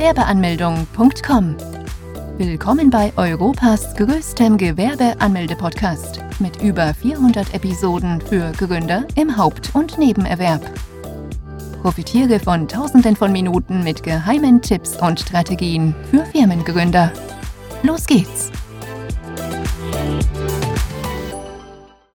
Gewerbeanmeldung.com. Willkommen bei Europas größtem Gewerbeanmelde-Podcast mit über 400 Episoden für Gründer im Haupt- und Nebenerwerb. Profitiere von Tausenden von Minuten mit geheimen Tipps und Strategien für Firmengründer. Los geht's!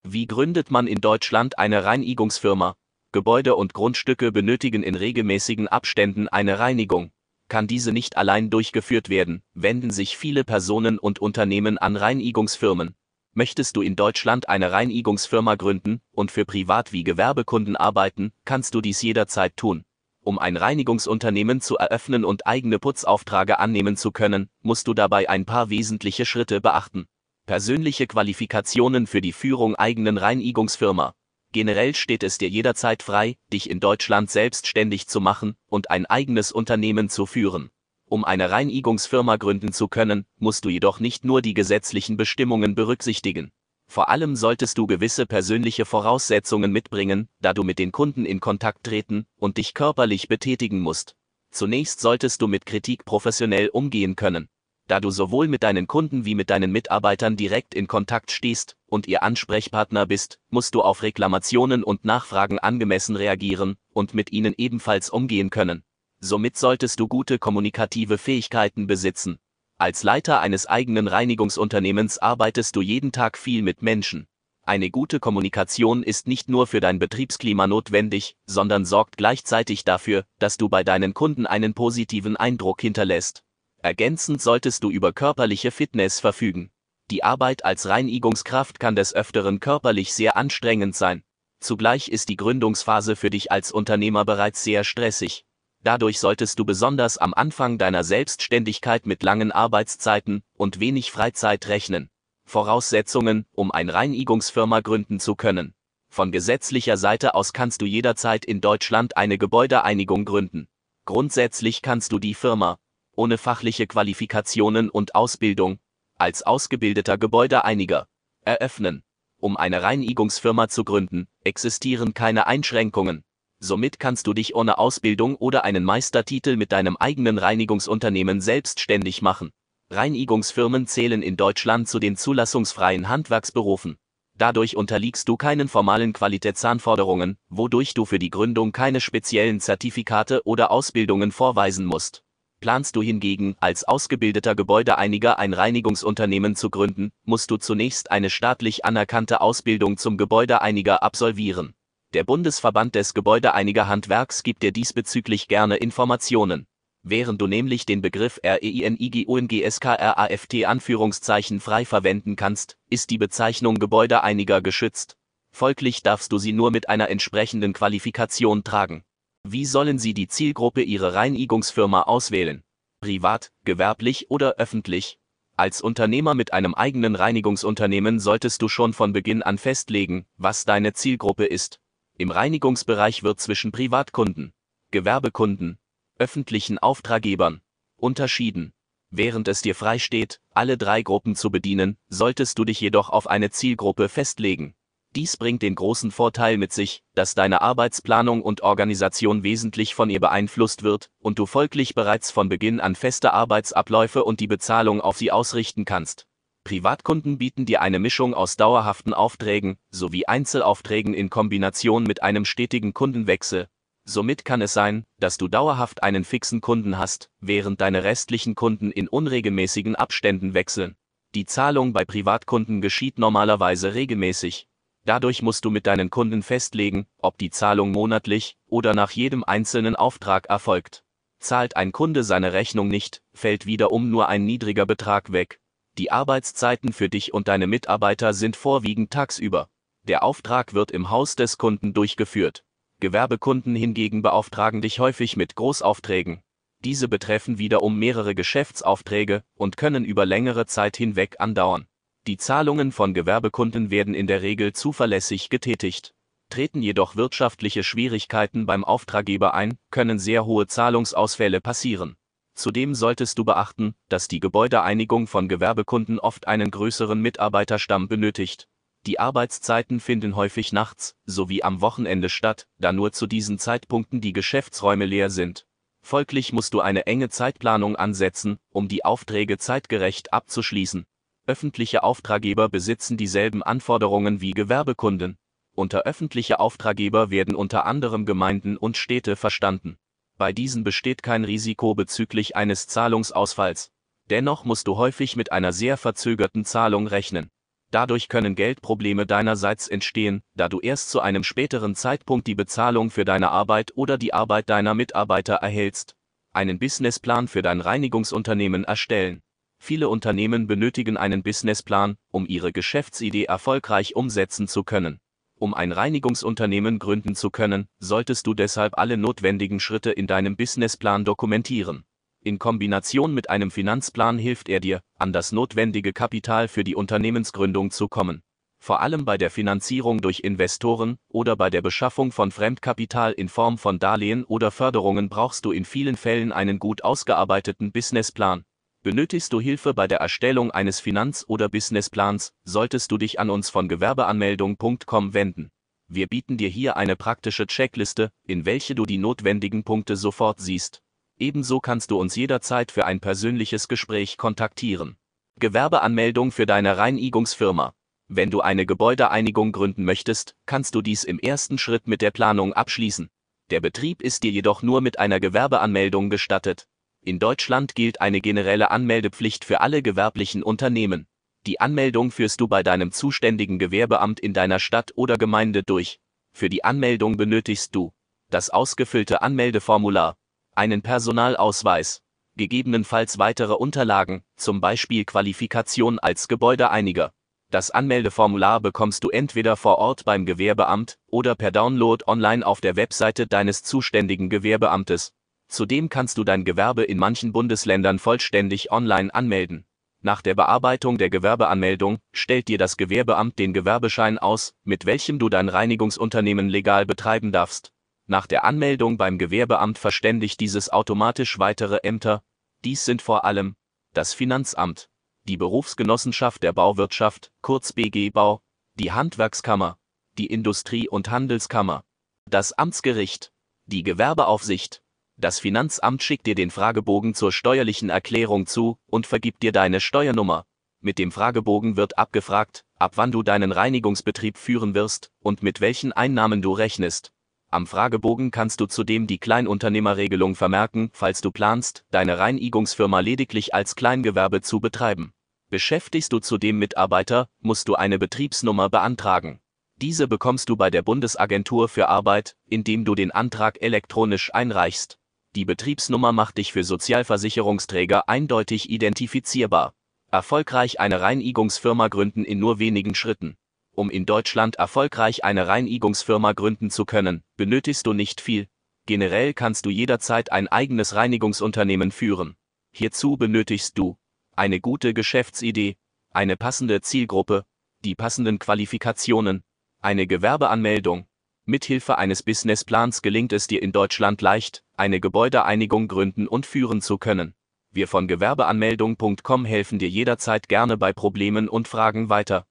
Wie gründet man in Deutschland eine Reinigungsfirma? Gebäude und Grundstücke benötigen in regelmäßigen Abständen eine Reinigung. Kann diese nicht allein durchgeführt werden, wenden sich viele Personen und Unternehmen an Reinigungsfirmen. Möchtest du in Deutschland eine Reinigungsfirma gründen und für Privat- wie Gewerbekunden arbeiten, kannst du dies jederzeit tun. Um ein Reinigungsunternehmen zu eröffnen und eigene Putzaufträge annehmen zu können, musst du dabei ein paar wesentliche Schritte beachten. Persönliche Qualifikationen für die Führung eigenen Reinigungsfirma. Generell steht es dir jederzeit frei, dich in Deutschland selbstständig zu machen und ein eigenes Unternehmen zu führen. Um eine Reinigungsfirma gründen zu können, musst du jedoch nicht nur die gesetzlichen Bestimmungen berücksichtigen. Vor allem solltest du gewisse persönliche Voraussetzungen mitbringen, da du mit den Kunden in Kontakt treten und dich körperlich betätigen musst. Zunächst solltest du mit Kritik professionell umgehen können da du sowohl mit deinen Kunden wie mit deinen Mitarbeitern direkt in Kontakt stehst und ihr Ansprechpartner bist, musst du auf Reklamationen und Nachfragen angemessen reagieren und mit ihnen ebenfalls umgehen können. Somit solltest du gute kommunikative Fähigkeiten besitzen. Als Leiter eines eigenen Reinigungsunternehmens arbeitest du jeden Tag viel mit Menschen. Eine gute Kommunikation ist nicht nur für dein Betriebsklima notwendig, sondern sorgt gleichzeitig dafür, dass du bei deinen Kunden einen positiven Eindruck hinterlässt. Ergänzend solltest du über körperliche Fitness verfügen. Die Arbeit als Reinigungskraft kann des Öfteren körperlich sehr anstrengend sein. Zugleich ist die Gründungsphase für dich als Unternehmer bereits sehr stressig. Dadurch solltest du besonders am Anfang deiner Selbstständigkeit mit langen Arbeitszeiten und wenig Freizeit rechnen. Voraussetzungen, um ein Reinigungsfirma gründen zu können. Von gesetzlicher Seite aus kannst du jederzeit in Deutschland eine Gebäudeeinigung gründen. Grundsätzlich kannst du die Firma, ohne fachliche Qualifikationen und Ausbildung, als ausgebildeter Gebäudeeiniger, eröffnen. Um eine Reinigungsfirma zu gründen, existieren keine Einschränkungen. Somit kannst du dich ohne Ausbildung oder einen Meistertitel mit deinem eigenen Reinigungsunternehmen selbstständig machen. Reinigungsfirmen zählen in Deutschland zu den zulassungsfreien Handwerksberufen. Dadurch unterliegst du keinen formalen Qualitätsanforderungen, wodurch du für die Gründung keine speziellen Zertifikate oder Ausbildungen vorweisen musst. Planst du hingegen, als ausgebildeter Gebäudeeiniger ein Reinigungsunternehmen zu gründen, musst du zunächst eine staatlich anerkannte Ausbildung zum Gebäudeeiniger absolvieren. Der Bundesverband des Gebäudeeinigerhandwerks gibt dir diesbezüglich gerne Informationen. Während du nämlich den Begriff REINIGUNGSKRAFT Anführungszeichen frei verwenden kannst, ist die Bezeichnung Gebäudeeiniger geschützt. Folglich darfst du sie nur mit einer entsprechenden Qualifikation tragen. Wie sollen Sie die Zielgruppe Ihrer Reinigungsfirma auswählen? Privat, gewerblich oder öffentlich? Als Unternehmer mit einem eigenen Reinigungsunternehmen solltest du schon von Beginn an festlegen, was deine Zielgruppe ist. Im Reinigungsbereich wird zwischen Privatkunden, Gewerbekunden, öffentlichen Auftraggebern unterschieden. Während es dir freisteht, alle drei Gruppen zu bedienen, solltest du dich jedoch auf eine Zielgruppe festlegen. Dies bringt den großen Vorteil mit sich, dass deine Arbeitsplanung und Organisation wesentlich von ihr beeinflusst wird und du folglich bereits von Beginn an feste Arbeitsabläufe und die Bezahlung auf sie ausrichten kannst. Privatkunden bieten dir eine Mischung aus dauerhaften Aufträgen sowie Einzelaufträgen in Kombination mit einem stetigen Kundenwechsel. Somit kann es sein, dass du dauerhaft einen fixen Kunden hast, während deine restlichen Kunden in unregelmäßigen Abständen wechseln. Die Zahlung bei Privatkunden geschieht normalerweise regelmäßig, Dadurch musst du mit deinen Kunden festlegen, ob die Zahlung monatlich oder nach jedem einzelnen Auftrag erfolgt. Zahlt ein Kunde seine Rechnung nicht, fällt wiederum nur ein niedriger Betrag weg. Die Arbeitszeiten für dich und deine Mitarbeiter sind vorwiegend tagsüber. Der Auftrag wird im Haus des Kunden durchgeführt. Gewerbekunden hingegen beauftragen dich häufig mit Großaufträgen. Diese betreffen wiederum mehrere Geschäftsaufträge und können über längere Zeit hinweg andauern. Die Zahlungen von Gewerbekunden werden in der Regel zuverlässig getätigt. Treten jedoch wirtschaftliche Schwierigkeiten beim Auftraggeber ein, können sehr hohe Zahlungsausfälle passieren. Zudem solltest du beachten, dass die Gebäudeeinigung von Gewerbekunden oft einen größeren Mitarbeiterstamm benötigt. Die Arbeitszeiten finden häufig nachts sowie am Wochenende statt, da nur zu diesen Zeitpunkten die Geschäftsräume leer sind. Folglich musst du eine enge Zeitplanung ansetzen, um die Aufträge zeitgerecht abzuschließen. Öffentliche Auftraggeber besitzen dieselben Anforderungen wie Gewerbekunden. Unter öffentliche Auftraggeber werden unter anderem Gemeinden und Städte verstanden. Bei diesen besteht kein Risiko bezüglich eines Zahlungsausfalls. Dennoch musst du häufig mit einer sehr verzögerten Zahlung rechnen. Dadurch können Geldprobleme deinerseits entstehen, da du erst zu einem späteren Zeitpunkt die Bezahlung für deine Arbeit oder die Arbeit deiner Mitarbeiter erhältst. Einen Businessplan für dein Reinigungsunternehmen erstellen. Viele Unternehmen benötigen einen Businessplan, um ihre Geschäftsidee erfolgreich umsetzen zu können. Um ein Reinigungsunternehmen gründen zu können, solltest du deshalb alle notwendigen Schritte in deinem Businessplan dokumentieren. In Kombination mit einem Finanzplan hilft er dir, an das notwendige Kapital für die Unternehmensgründung zu kommen. Vor allem bei der Finanzierung durch Investoren oder bei der Beschaffung von Fremdkapital in Form von Darlehen oder Förderungen brauchst du in vielen Fällen einen gut ausgearbeiteten Businessplan. Benötigst du Hilfe bei der Erstellung eines Finanz- oder Businessplans, solltest du dich an uns von gewerbeanmeldung.com wenden. Wir bieten dir hier eine praktische Checkliste, in welche du die notwendigen Punkte sofort siehst. Ebenso kannst du uns jederzeit für ein persönliches Gespräch kontaktieren. Gewerbeanmeldung für deine Reinigungsfirma. Wenn du eine Gebäudeeinigung gründen möchtest, kannst du dies im ersten Schritt mit der Planung abschließen. Der Betrieb ist dir jedoch nur mit einer Gewerbeanmeldung gestattet. In Deutschland gilt eine generelle Anmeldepflicht für alle gewerblichen Unternehmen. Die Anmeldung führst du bei deinem zuständigen Gewerbeamt in deiner Stadt oder Gemeinde durch. Für die Anmeldung benötigst du das ausgefüllte Anmeldeformular, einen Personalausweis, gegebenenfalls weitere Unterlagen, zum Beispiel Qualifikation als Gebäudeeiniger. Das Anmeldeformular bekommst du entweder vor Ort beim Gewerbeamt oder per Download online auf der Webseite deines zuständigen Gewerbeamtes. Zudem kannst du dein Gewerbe in manchen Bundesländern vollständig online anmelden. Nach der Bearbeitung der Gewerbeanmeldung stellt dir das Gewerbeamt den Gewerbeschein aus, mit welchem du dein Reinigungsunternehmen legal betreiben darfst. Nach der Anmeldung beim Gewerbeamt verständigt dieses automatisch weitere Ämter. Dies sind vor allem das Finanzamt, die Berufsgenossenschaft der Bauwirtschaft, kurz BG Bau, die Handwerkskammer, die Industrie- und Handelskammer, das Amtsgericht, die Gewerbeaufsicht. Das Finanzamt schickt dir den Fragebogen zur steuerlichen Erklärung zu und vergibt dir deine Steuernummer. Mit dem Fragebogen wird abgefragt, ab wann du deinen Reinigungsbetrieb führen wirst und mit welchen Einnahmen du rechnest. Am Fragebogen kannst du zudem die Kleinunternehmerregelung vermerken, falls du planst, deine Reinigungsfirma lediglich als Kleingewerbe zu betreiben. Beschäftigst du zudem Mitarbeiter, musst du eine Betriebsnummer beantragen. Diese bekommst du bei der Bundesagentur für Arbeit, indem du den Antrag elektronisch einreichst. Die Betriebsnummer macht dich für Sozialversicherungsträger eindeutig identifizierbar. Erfolgreich eine Reinigungsfirma gründen in nur wenigen Schritten. Um in Deutschland erfolgreich eine Reinigungsfirma gründen zu können, benötigst du nicht viel. Generell kannst du jederzeit ein eigenes Reinigungsunternehmen führen. Hierzu benötigst du eine gute Geschäftsidee, eine passende Zielgruppe, die passenden Qualifikationen, eine Gewerbeanmeldung. Mithilfe eines Businessplans gelingt es dir in Deutschland leicht, eine Gebäudeeinigung gründen und führen zu können. Wir von Gewerbeanmeldung.com helfen dir jederzeit gerne bei Problemen und Fragen weiter.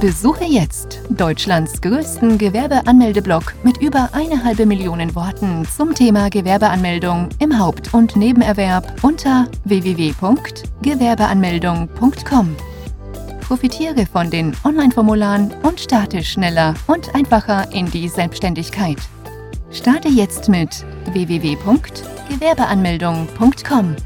Besuche jetzt Deutschlands größten Gewerbeanmeldeblock mit über eine halbe Million Worten zum Thema Gewerbeanmeldung im Haupt- und Nebenerwerb unter www.gewerbeanmeldung.com. Profitiere von den Online-Formularen und starte schneller und einfacher in die Selbstständigkeit. Starte jetzt mit www.gewerbeanmeldung.com.